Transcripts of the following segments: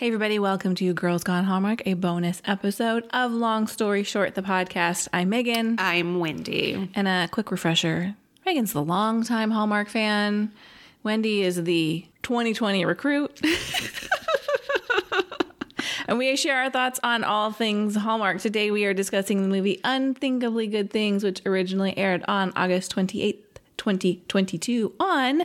Hey, everybody, welcome to Girls Gone Hallmark, a bonus episode of Long Story Short, the podcast. I'm Megan. I'm Wendy. And a quick refresher Megan's the longtime Hallmark fan, Wendy is the 2020 recruit. and we share our thoughts on all things Hallmark. Today, we are discussing the movie Unthinkably Good Things, which originally aired on August 28th, 2022, on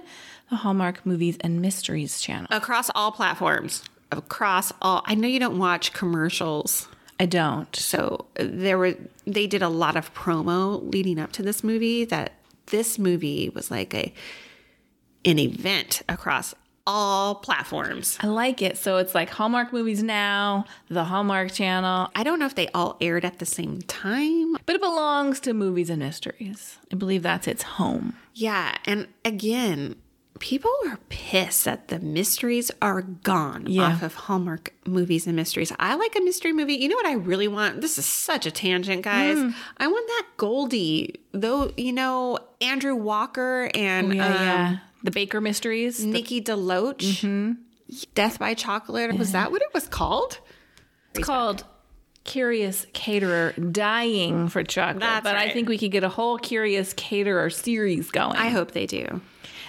the Hallmark Movies and Mysteries channel. Across all platforms. Across all. I know you don't watch commercials. I don't. So there were they did a lot of promo leading up to this movie that this movie was like a an event across all platforms. I like it. So it's like Hallmark Movies Now, the Hallmark Channel, I don't know if they all aired at the same time. but it belongs to Movies and Mysteries. I believe that's its home. Yeah, and again, people are pissed that the mysteries are gone Yeah. off of Hallmark movies and mysteries. I like a mystery movie. You know what I really want? This is such a tangent, guys. Hmm. I want that Goldie, though. You know Andrew Walker and Oh, Yeah, um, yeah. The Baker Mysteries. Nikki DeLoach. Mm-hmm. Death by Chocolate. Was that what it was called? It's called Curious Caterer Dying for Chocolate. That's but I think we could get a whole Curious Caterer series going. I hope they do.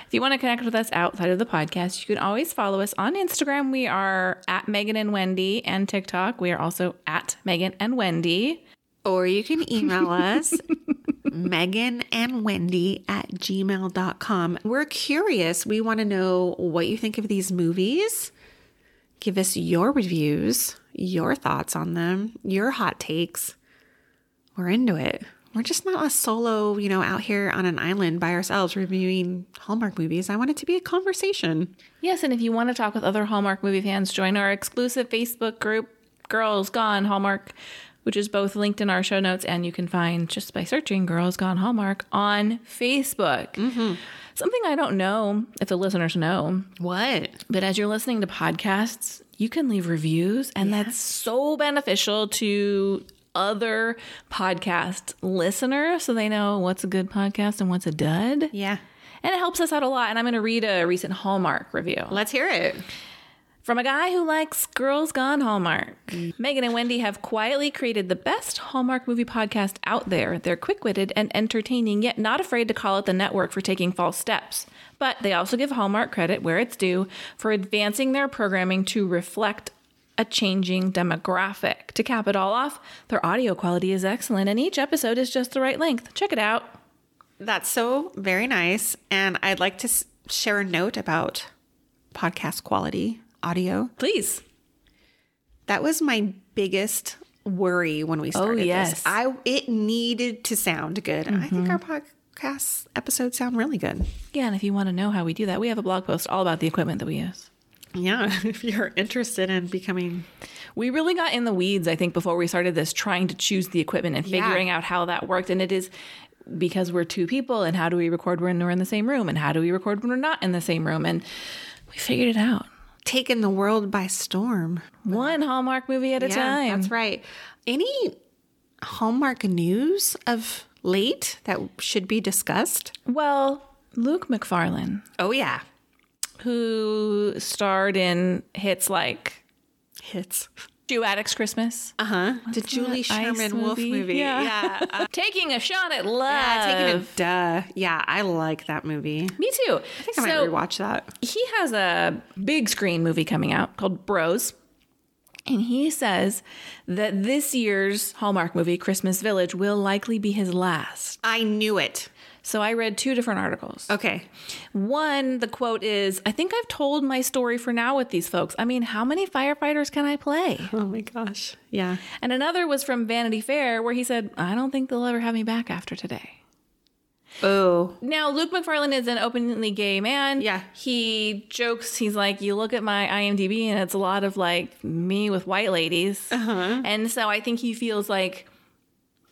If you want to connect with us outside of the podcast, you can always follow us on Instagram. We are at Megan and Wendy and TikTok. We are also at Megan and Wendy. Or you can email us, Megan and Wendy at gmail.com. We're curious. We want to know what you think of these movies. Give us your reviews, your thoughts on them, your hot takes. We're into it. We're just not a solo, you know, out here on an island by ourselves reviewing Hallmark movies. I want it to be a conversation. Yes, and if you want to talk with other Hallmark movie fans, join our exclusive Facebook group, Girls Gone Hallmark, which is both linked in our show notes and you can find just by searching Girls Gone Hallmark on Facebook. Mm-hmm. Something I don't know if the listeners know, What? but as you're listening to podcasts, you can leave reviews, and that's so beneficial to other podcast listeners so they know what's a good podcast and what's a dud. Yeah. And it helps us out a lot. And I'm going to read a recent Hallmark review Let's hear it. from a guy who likes Girls Gone Hallmark. Megan and Wendy have quietly created the best Hallmark movie podcast out there. They're quick witted and entertaining, yet not afraid to call out the network for taking false steps. But they also give Hallmark credit where it's due for advancing their programming to reflect a changing demographic. To cap it all off, their audio quality is excellent and each episode is just the right length. Check it out. That's so very nice. And I'd like to share a note about podcast quality audio. Please. That was my biggest worry when we oh, started oh, yes. this. I it needed to sound good. I think mm-hmm. our podcast episodes sound really good. Yeah, and if you want to know how we do that, we have a blog post all about the equipment that we use. Yeah, if you're interested in becoming We really got in the weeds, I think, before we started this, trying to choose the equipment and Yeah. figuring out how that worked. And it is because we're two people, and how do we record when we're in the same room, and how do we record when we're not in the same room? And we figured it out. taking the world by storm. One Hallmark movie at a time. that's right. Any Hallmark news of late that should be discussed? Well, Luke Macfarlane, Oh yeah, who starred in hits like hits. Jew Addicts Christmas, Uh huh. The Julie Sherman Wolf movie? movie. Yeah. Yeah. uh, Taking a Shot at Love. yeah, taking a duh. Yeah, I like that movie. Me too. I think I might rewatch that. he has a big screen movie coming out called Bros. And he says that this year's Hallmark movie, Christmas Village, will likely be his last. I knew it. So I read two different articles. Okay. One, the quote is I think I've told my story for now with these folks. I mean, how many firefighters can I play? Oh my gosh. Yeah. And another was from Vanity Fair, where he said, I don't think they'll ever have me back after today. Oh. Now, Luke Macfarlane is an openly gay man. Yeah. He jokes, he's like, you look at my IMDb and it's a lot of like me with white ladies. Uh-huh. And so I think he feels like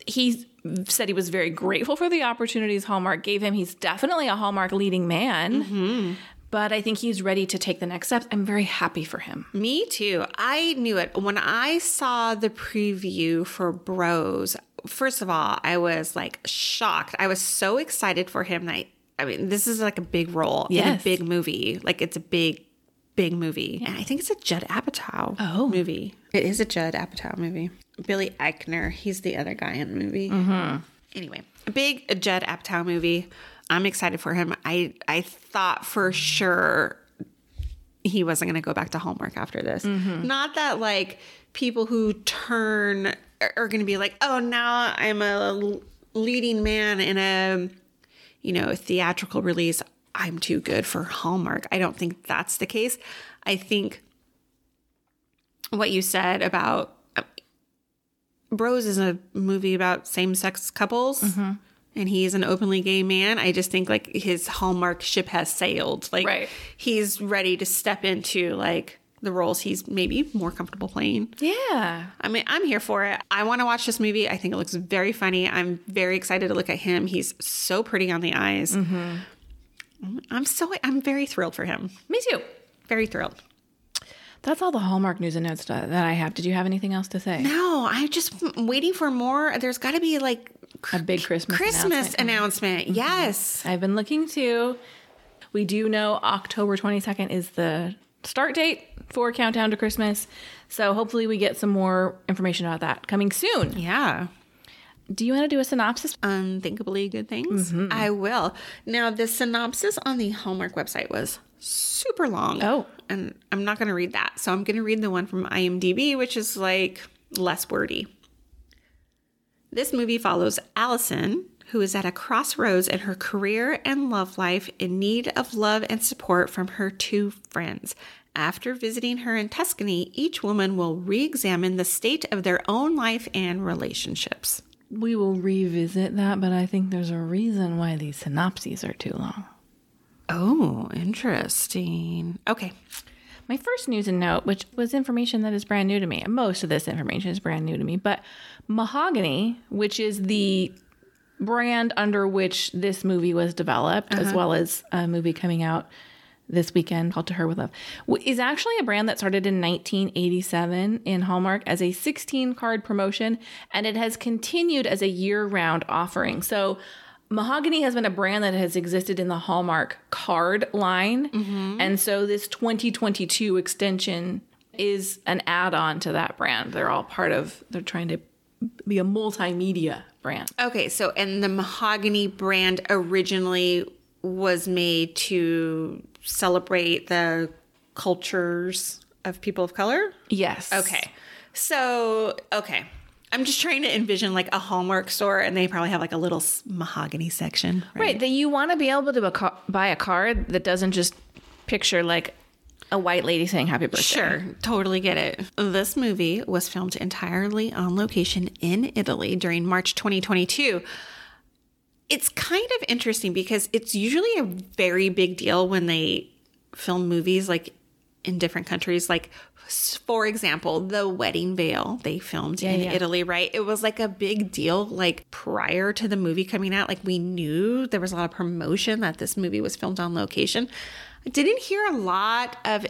he said he was very grateful for the opportunities Hallmark gave him. He's definitely a Hallmark leading man. Mm-hmm. But I think he's ready to take the next steps. I'm very happy for him. Me too. I knew it. When I saw the preview for Bros, first of all, I was like shocked. I was so excited for him that I mean, this is like a big role in a big movie. Like it's a big big movie. And I think it's a Judd Apatow Oh. movie. It is a Judd Apatow movie. Billy Eichner, he's the other guy in the movie. Mm-hmm. Anyway, a big Judd Apatow movie. I'm excited for him. I I thought for sure he wasn't going to go back to Hallmark after this. Mm-hmm. Not that like people who turn are, are going to be like, oh, now I'm a leading man in a you know theatrical release. I'm too good for Hallmark. I don't think that's the case. I think what you said about uh, Bros is a movie about same sex couples. And he's an openly gay man. I just think like his hallmark ship has sailed. Like Right. he's ready to step into like the roles he's maybe more comfortable playing. Yeah. I mean, I'm here for it. I want to watch this movie. I think it looks very funny. I'm very excited to look at him. He's so pretty on the eyes. I'm so I'm very thrilled for him. Me too. Very thrilled. That's all the Hallmark news and notes that that I have. Did you have anything else to say? No, I'm just waiting for more. There's got to be like A big Christmas Christmas announcement. announcement. Mm-hmm. Yes. I've been looking too. We do know October 22nd is the start date for Countdown to Christmas. So hopefully we get some more information about that coming soon. Yeah. Do you want to do a synopsis? Unthinkably good things. Mm-hmm. I will. Now, the synopsis on the Hallmark website was super long. Oh. And I'm not going to read that. So I'm going to read the one from IMDb, which is like less wordy. This movie follows Allison, who is at a crossroads in her career and love life in need of love and support from her two friends. After visiting her in Tuscany, each woman will re examine the state of their own life and relationships. We will revisit that, but I think there's a reason why these synopses are too long. Oh, interesting. Okay. My first news and note, which was information that is brand new to me, most of this information is brand new to me, but Mahogany, which is the brand under which this movie was developed, as uh-huh. well as a movie coming out this weekend called To Her With Love, is actually a brand that started in 1987 in Hallmark as a 16 card promotion, and it has continued as a year round offering. So, Mahogany has been a brand that has existed in the Hallmark card line. Mm-hmm. And so this 2022 extension is an add on to that brand. They're all part of, they're trying to be a multimedia brand. Okay. So, and the mahogany brand originally was made to celebrate the cultures of people of color. Yes. Okay. So, okay. I'm just trying to envision like a Hallmark store and they probably have like a little mahogany section. Right. That you want to be able to buy a card that doesn't just picture like a white lady saying happy birthday. Sure, totally get it. This movie was filmed entirely on location in Italy during March 2022. It's kind of interesting because it's usually a very big deal when they film movies like in different countries. Like, for example, The Wedding Veil, they filmed in yeah. Italy, right? It was like a big deal, like prior to the movie coming out. Like, we knew there was a lot of promotion that this movie was filmed on location. I didn't hear a lot of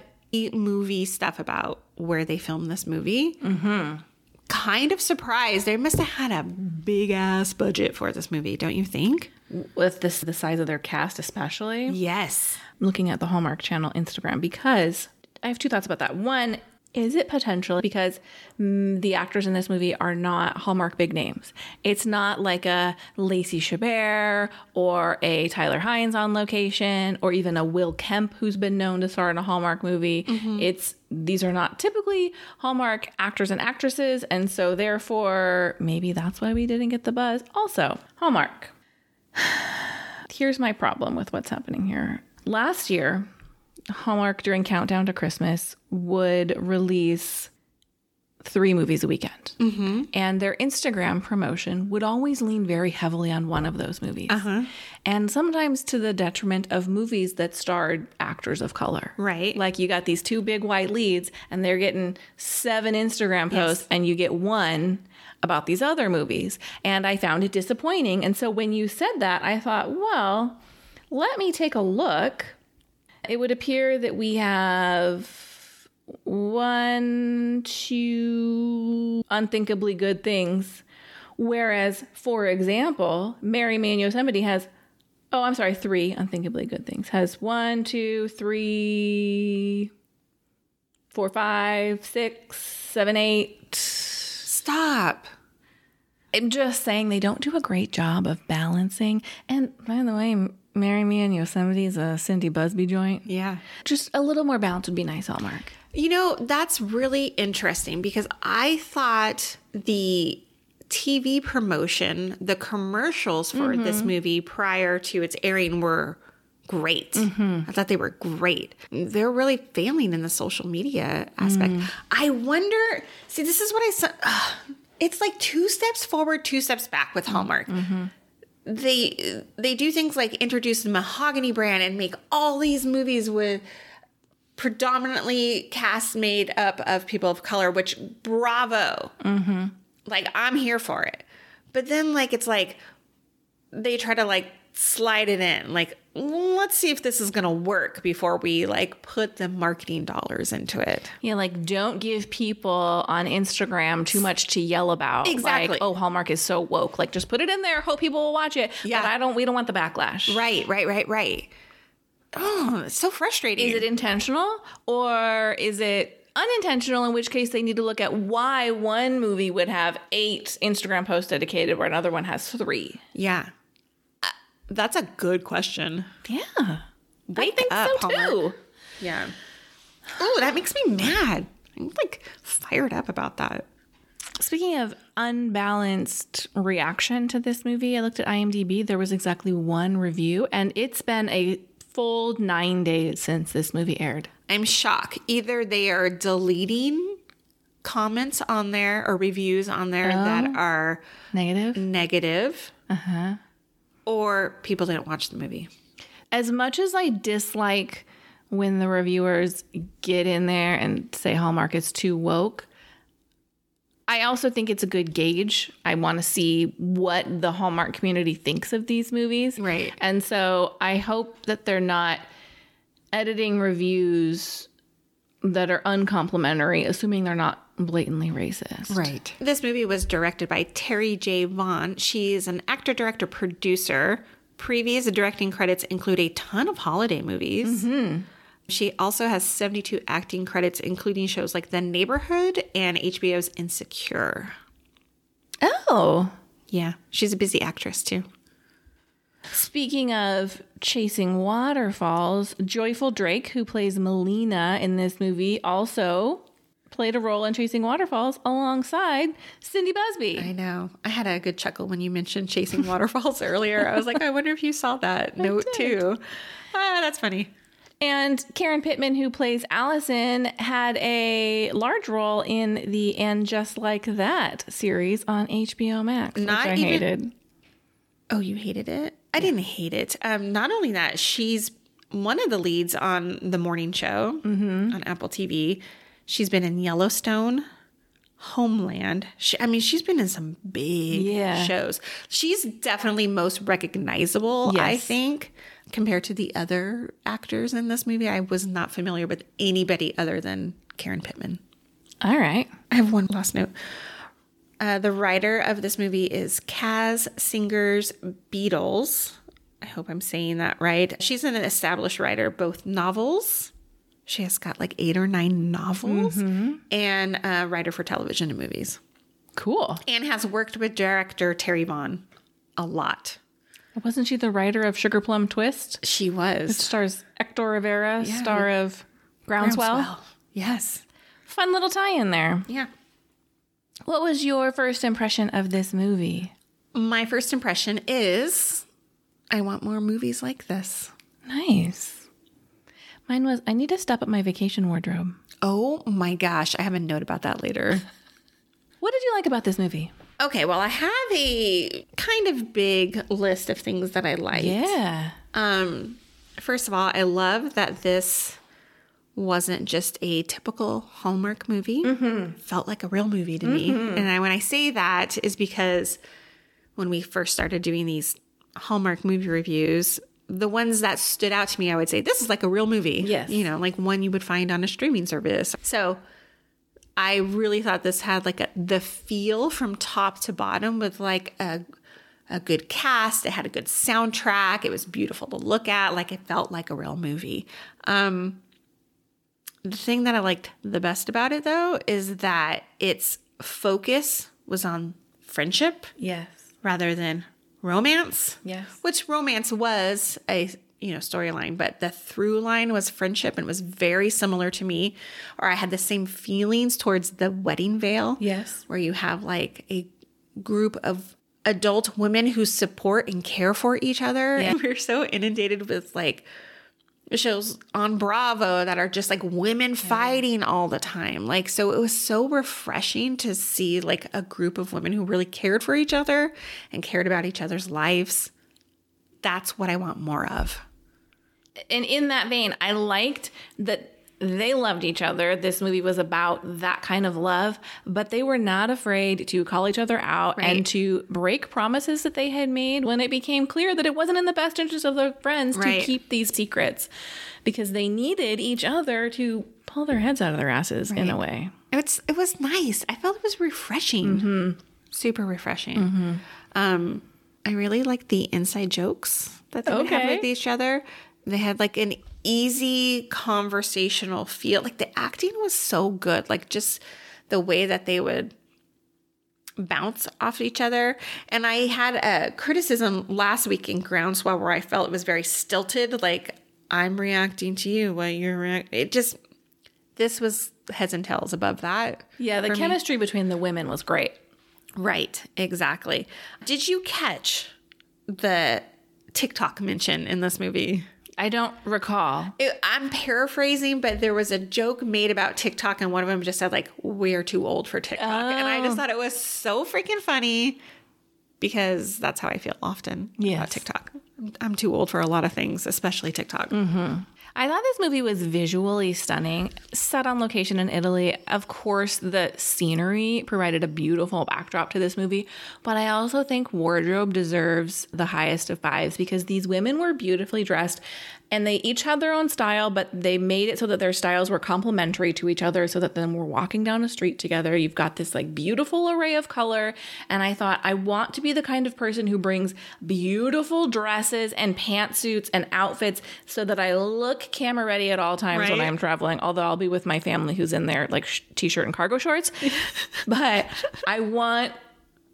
movie stuff about where they filmed this movie. Mm-hmm. Kind of surprised. They must have had a big ass budget for this movie, don't you think? With this, the size of their cast, especially. Yes. I'm looking at the Hallmark Channel Instagram because I have two thoughts about that. One, is it potential because mm, the actors in this movie are not Hallmark big names? It's not like a Lacey Chabert or a Tyler Hynes on location or even a Will Kemp who's been known to star in a Hallmark movie. It's these are not typically Hallmark actors and actresses, and so therefore maybe that's why we didn't get the buzz. Also, Hallmark here's my problem with what's happening here. Last year, Hallmark during Countdown to Christmas would release three movies a weekend. Mm-hmm. And their Instagram promotion would always lean very heavily on one of those movies. Uh-huh. And sometimes to the detriment of movies that starred actors of color. Right. Like you got these two big white leads and they're getting seven Instagram posts and you get one about these other movies. And I found it disappointing. And so when you said that, I thought, well, let me take a look. It would appear that we have one, two unthinkably good things. Whereas, for example, Marry Me in Yosemite has, oh, I'm sorry, three unthinkably good things. Has one, two, three, four, five, six, seven, eight. Stop. I'm just saying they don't do a great job of balancing. And by the way, Marry Me in Yosemite is a Cindy Busby joint. Yeah. Just a little more balance would be nice, Hallmark. You know, that's really interesting because I thought the TV promotion, the commercials for mm-hmm. this movie prior to its airing were great. Mm-hmm. I thought they were great. They're really failing in the social media aspect. Mm. I wonder, see, this is what I said. It's like two steps forward, two steps back with Hallmark. Mm-hmm. They they do things like introduce the mahogany brand and make all these movies with predominantly cast made up of people of color, which bravo. Mm-hmm. Like I'm here for it. But then like it's like they try to like slide it in. Like let's see if this is going to work before we like put the marketing dollars into it. Yeah, like don't give people on Instagram too much to yell about. Exactly. Like, oh, Hallmark is so woke. Like just put it in there, hope people will watch it. Yeah. But I don't we don't want the backlash. Right, right, right, right. Oh, it's so frustrating. Is it intentional or is it unintentional? In which case, they need to look at why one movie would have eight Instagram posts dedicated, where another one has three. yeah. Uh, That's a good question. Yeah, Wake I think up, so Hallmark. too. Yeah. Oh, that makes me mad. I'm like fired up about that. Speaking of unbalanced reaction to this movie, I looked at IMDb. There was exactly one review, and it's been a full nine days since this movie aired. I'm shocked. Either they are deleting comments on there or reviews on there that are Negative. negative. Uh-huh. Or people didn't watch the movie. As much as I dislike when the reviewers get in there and say Hallmark is too woke, I also think it's a good gauge. I want to see what the Hallmark community thinks of these movies. Right. And so I hope that they're not editing reviews that are uncomplimentary, assuming they're not blatantly racist. Right. This movie was directed by Terri J. Vaughn. She's an actor, director, producer. Previous directing credits include a ton of holiday movies. Mm-hmm. She also has 72 acting credits, including shows like The Neighborhood and HBO's Insecure. Oh. Yeah, she's a busy actress too. Speaking of chasing waterfalls, Joyful Drake, who plays Melina in this movie, also played a role in Chasing Waterfalls alongside Cindy Busby. I know. I had a good chuckle when you mentioned Chasing Waterfalls earlier. I was like, I wonder if you saw that note too. Ah, that's funny. And Karen Pittman, who plays Allison, had a large role in the And Just Like That series on HBO Max, Not which I even- hated. Oh, you hated it? I didn't hate it. Um, not only that, she's one of the leads on the morning show on Apple TV. She's been in Yellowstone, Homeland. She, I mean, she's been in some big Yeah. shows. She's definitely most recognizable, I think, compared to the other actors in this movie. I was not familiar with anybody other than Karen Pittman. All right. I have one last note. Uh, the writer of this movie is Kaz Singer's Beatles. I hope I'm saying that right. She's an established writer, both novels. She has got like eight or nine novels, mm-hmm. and a writer for television and movies, Cool. and has worked with director Terri Vaughn a lot. Wasn't she the writer of Sugar Plum Twist? She was It Stars Hector Rivera, star of Groundswell. Groundswell. Yes. Fun little tie in there. Yeah. What was your first impression of this movie? My first impression is I want more movies like this. Nice. Mine was I need to step up my vacation wardrobe. Oh my gosh, I have a note about that later. What did you like about this movie? Okay, well, I have a kind of big list of things that I like. Yeah. Um, first of all, I love that this wasn't just a typical Hallmark movie. Felt like a real movie to me. And I, when I say that is because when we first started doing these Hallmark movie reviews, the ones that stood out to me, I would say, this is like a real movie. Yes. You know, like one you would find on a streaming service. So I really thought this had like a, the feel from top to bottom with like a a good cast. It had a good soundtrack. It was beautiful to look at. Like it felt like a real movie. Um, The thing that I liked the best about it, though, is that its focus was on friendship Yes. rather than romance. Yes. Which romance was a you know storyline, but the through line was friendship and was very similar to me. Or I had the same feelings towards the wedding veil. Yes. Where you have like a group of adult women who support and care for each other. Yeah. And we're so inundated with like shows on Bravo that are just like women fighting all the time. Like, so it was so refreshing to see like a group of women who really cared for each other and cared about each other's lives. That's what I want more of. And in that vein, I liked that they loved each other. This movie was about that kind of love, but they were not afraid to call each other out Right. and to break promises that they had made when it became clear that it wasn't in the best interest of their friends Right. to keep these secrets because they needed each other to pull their heads out of their asses in a way. It's it was nice. I felt it was refreshing. Super refreshing. Um, I really liked the inside jokes that they would have with each other. They had like an easy conversational feel. Like the acting was so good. Like just the way that they would bounce off each other. And I had a criticism last week in Groundswell where I felt it was very stilted. Like I'm reacting to you while you're reacting. It just this was heads and tails above that. Yeah, the for me. chemistry between the women was great. Right, exactly. Did you catch the TikTok mention in this movie? I don't recall. It- I'm paraphrasing, but there was a joke made about TikTok, and one of them just said, like, we're too old for TikTok. And I just oh. thought it was so freaking funny because that's how I feel often Yes. about TikTok. I'm- I'm too old for a lot of things, especially TikTok. Mm-hmm. I thought this movie was visually stunning, set on location in Italy. Of course, the scenery provided a beautiful backdrop to this movie, but I also think wardrobe deserves the highest of fives because these women were beautifully dressed and they each had their own style, but they made it so that their styles were complementary to each other so that then we're walking down a street together. You've got this like beautiful array of color. And I thought, I want to be the kind of person who brings beautiful dresses and pantsuits and outfits so that I look camera ready at all times when I'm traveling. Although I'll be with my family who's in their like sh- t-shirt and cargo shorts, but I want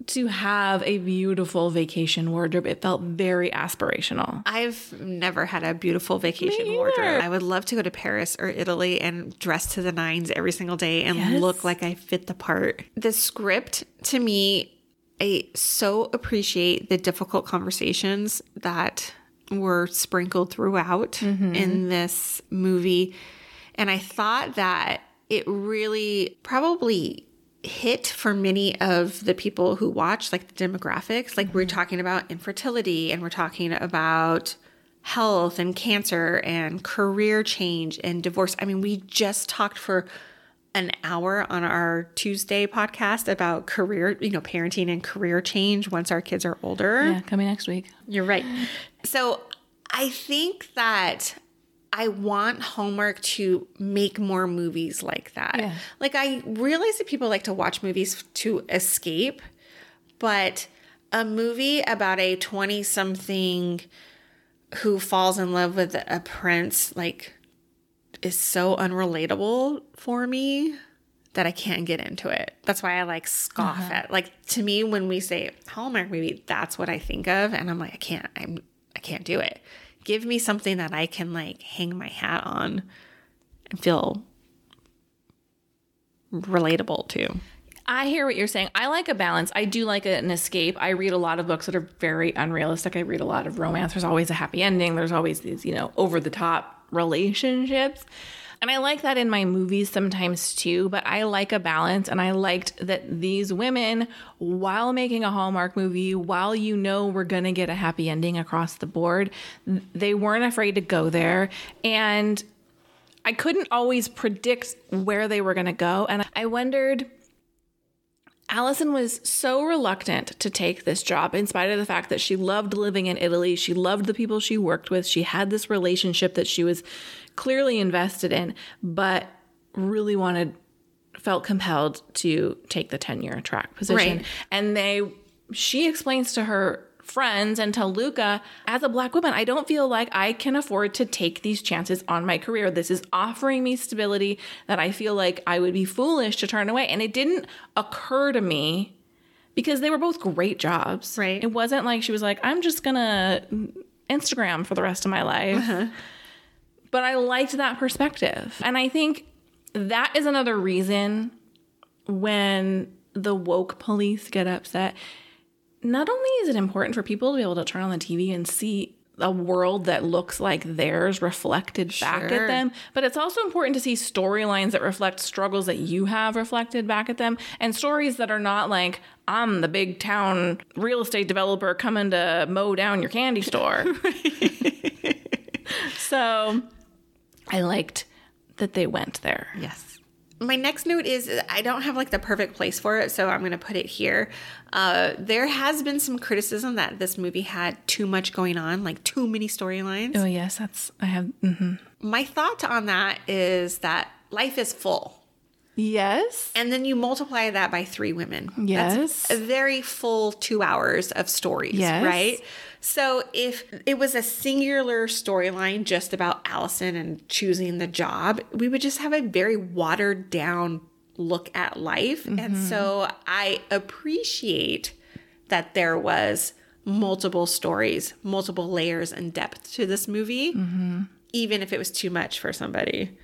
to have a beautiful vacation wardrobe. It felt very aspirational. I've never had a beautiful vacation wardrobe. I would love to go to Paris or Italy and dress to the nines every single day and Yes. look like I fit the part. The script to me, I so appreciate the difficult conversations that were sprinkled throughout mm-hmm. in this movie. And I thought that it really probably hit for many of the people who watch, like the demographics. Like we're mm-hmm. talking about infertility and we're talking about health and cancer and career change and divorce. I mean, we just talked for an hour on our Tuesday podcast about career, you know, parenting and career change once our kids are older. Yeah, coming next week. You're right. So I think that I want Hallmark to make more movies like that. Yeah. Like I realize that people like to watch movies to escape, but a movie about a 20 something who falls in love with a prince like is so unrelatable for me that I can't get into it. That's why I like scoff uh-huh. at like to me when we say Hallmark movie, that's what I think of and I'm like I can't I'm I can't do it. Give me something that I can like hang my hat on and feel relatable to. I hear what you're saying. I like a balance. I do like an escape. I read a lot of books that are very unrealistic. I read a lot of romance. There's always a happy ending. There's always these, you know, over the top relationships. And I like that in my movies sometimes too, but I like a balance. And I liked that these women, while making a Hallmark movie, while you know we're going to get a happy ending across the board, they weren't afraid to go there. And I couldn't always predict where they were going to go. And I wondered Allison was so reluctant to take this job in spite of the fact that she loved living in Italy. She loved the people she worked with. She had this relationship that she was clearly invested in, but really wanted, felt compelled to take the tenure track position. Right. And they, she explains to her friends and tell Luca, as a black woman, I don't feel like I can afford to take these chances on my career. This is offering me stability that I feel like I would be foolish to turn away. And it didn't occur to me because they were both great jobs. Right. It wasn't like she was like, I'm just gonna Instagram for the rest of my life. Uh-huh. But I liked that perspective. And I think that is another reason when the woke police get upset. Not only is it important for people to be able to turn on the TV and see a world that looks like theirs reflected back at them, but it's also important to see storylines that reflect struggles that you have reflected back at them and stories that are not like, I'm the big town real estate developer coming to mow down your candy store. so I liked that they went there. Yes. My next note is I don't have like the perfect place for it, so I'm going to put it here. Uh, there has been some criticism that this movie had too much going on, like too many storylines. Oh, yes, that's, I have, Mm-hmm. My thought on that is that life is full. yes. And then you multiply that by three women. Yes. That's a very full two hours of stories, Yes. right? So if it was a singular storyline just about Allison and choosing the job, we would just have a very watered down look at life. And mm-hmm. so I appreciate that there was multiple stories, multiple layers and depth to this movie, mm-hmm. even if it was too much for somebody.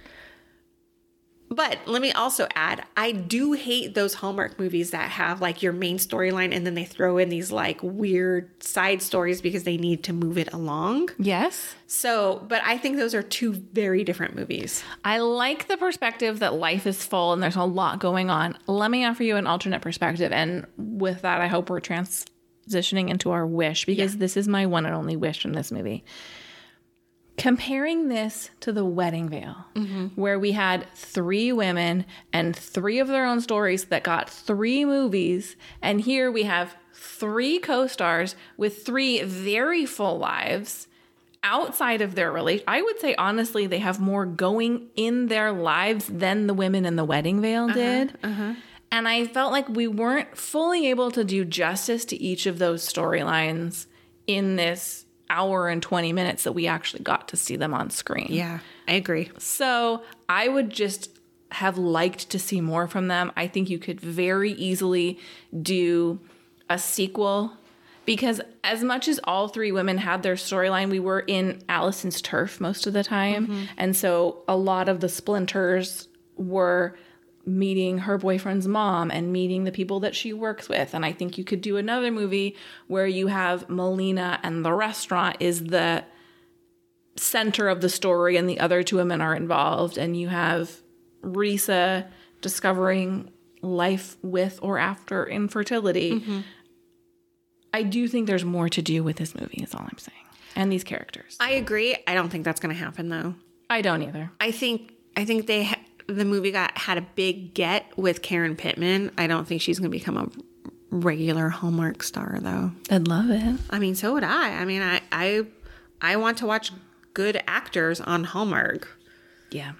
But let me also add, I do hate those Hallmark movies that have like your main storyline and then they throw in these like weird side stories because they need to move it along. Yes. So, but I think those are two very different movies. I like the perspective that life is full and there's a lot going on. Let me offer you an alternate perspective. And with that, I hope we're transitioning into our wish because this is my one and only wish in this movie. Comparing this to the wedding veil, mm-hmm. where we had three women and three of their own stories that got three movies, and here we have three co stars with three very full lives outside of their relation i would say honestly they have more going in their lives than the women in the wedding veil uh-huh, did. Uh-huh. and i felt like we weren't fully able to do justice to each of those storylines in this hour and 20 minutes that we actually got to see them on screen Yeah, I agree. so I would just have liked to see more from them. I think you could very easily do a sequel because as much as all three women had their storyline, we were in Allison's turf most of the time. Mm-hmm. And so a lot of the splinters were meeting her boyfriend's mom and meeting the people that she works with. And I think you could do another movie where you have Melina and the restaurant is the center of the story and the other two women are involved and you have Risa discovering life with or after infertility. I do think there's more to do with this movie is all I'm saying. And these characters. I agree. I don't think that's going to happen though. I don't either. I think I think they the movie got had a big get with Karen Pittman. I don't think she's going to become a regular Hallmark star though. I'd love it. I mean, so would I. I mean, I I I want to watch good actors on Hallmark. Yeah.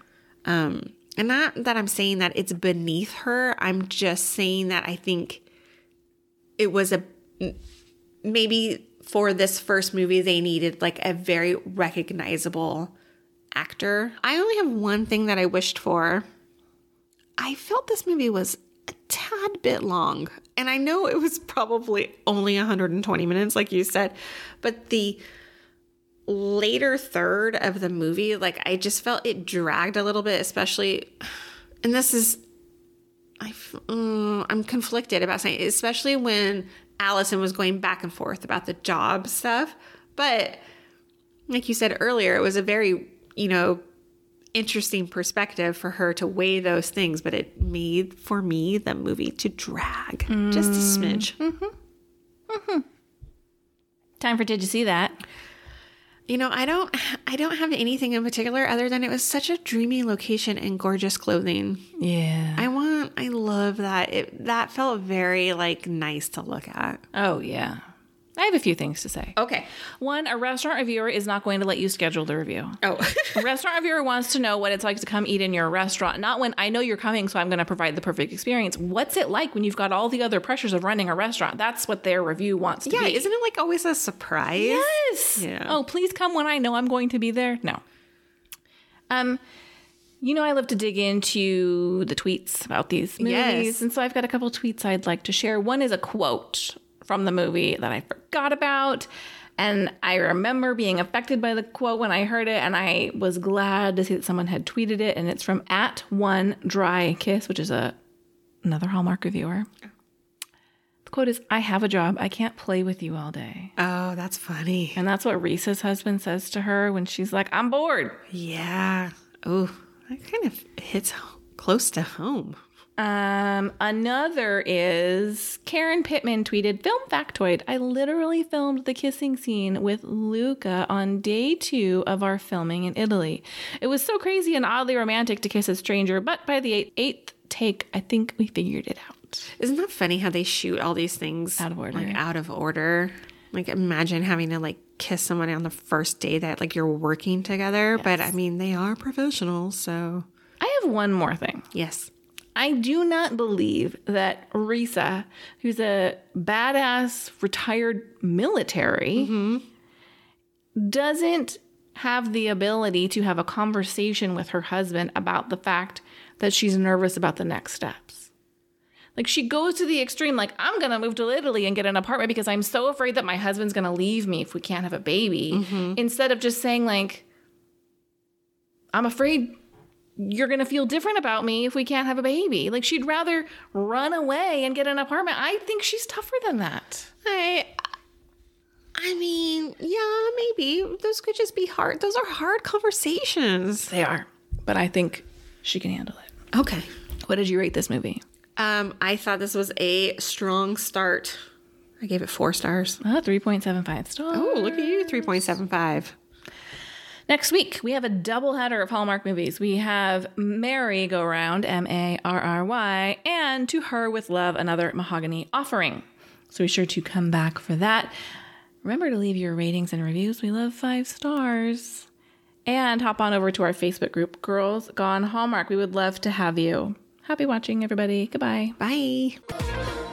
Um, and not that I'm saying that it's beneath her. I'm just saying that I think it was a maybe for this first movie they needed like a very recognizable actor. I only have one thing that I wished for. I felt this movie was a tad bit long. And I know it was probably only 120 minutes like you said, but the later third of the movie, like I just felt it dragged a little bit, especially, and this is, I, mm, I'm conflicted about saying, especially when Allison was going back and forth about the job stuff. But like you said earlier, it was a very, you know, interesting perspective for her to weigh those things, but it made for me the movie to drag just a mm-hmm. smidge. Mm-hmm. Mm-hmm. Time for Did You See That? You know, I don't I don't have anything in particular other than it was such a dreamy location and gorgeous clothing. Yeah. I want I love that. It that felt very like nice to look at. Oh, yeah. I have a few things to say. Okay. One, a restaurant reviewer is not going to let you schedule the review. Oh. A restaurant reviewer wants to know what it's like to come eat in your restaurant, not when I know you're coming, so I'm going to provide the perfect experience. What's it like when you've got all the other pressures of running a restaurant? That's what their review wants to yeah, be. isn't it like always a surprise? Yes. Yeah. Oh, please come when I know I'm going to be there. No. Um, you know, I love to dig into the tweets about these movies, Yes. and so I've got a couple tweets I'd like to share. One is a quote from the movie that I forgot about. And I remember being affected by the quote when I heard it, and I was glad to see that someone had tweeted it. And it's from at one dry kiss, which is a another Hallmark reviewer. The quote is, "I have a job. I can't play with you all day." Oh, that's funny. And that's what Risa's husband says to her when she's like, I'm bored. Yeah. Oh, that kind of hits close to home. Um, another is Karen Pittman tweeted, Film factoid. I literally filmed the kissing scene with Luca on day two of our filming in Italy. It was so crazy and oddly romantic to kiss a stranger, but by the eighth, eighth take, I think we figured it out. Isn't that funny how they shoot all these things Out of order. Like out of order. Like imagine having to like kiss someone on the first day that like you're working together. But I mean they are professionals, so I have one more thing. yes. I do not believe that Risa, who's a badass retired military, doesn't have the ability to have a conversation with her husband about the fact that she's nervous about the next steps. Like she goes to the extreme, like, I'm gonna move to Italy and get an apartment because I'm so afraid that my husband's gonna leave me if we can't have a baby. Mm-hmm. Instead of just saying, like, I'm afraid you're going to feel different about me if we can't have a baby. Like she'd rather run away and get an apartment. I think she's tougher than that. I I mean, yeah, maybe. Those could just be hard. Those are hard conversations. They are, but I think she can handle it. Okay. What did you rate this movie? Um, I thought this was a strong start. I gave it four stars. Uh, 3.75 stars. Oh, look at you, 3.75. Next week, we have a double header of Hallmark movies. We have Merry Go Round, M A R R Y, and To Her with Love, another mahogany offering. So be sure to come back for that. Remember to leave your ratings and reviews. We love five stars. And hop on over to our Facebook group, Girls Gone Hallmark. We would love to have you. Happy watching, everybody. Goodbye. Bye.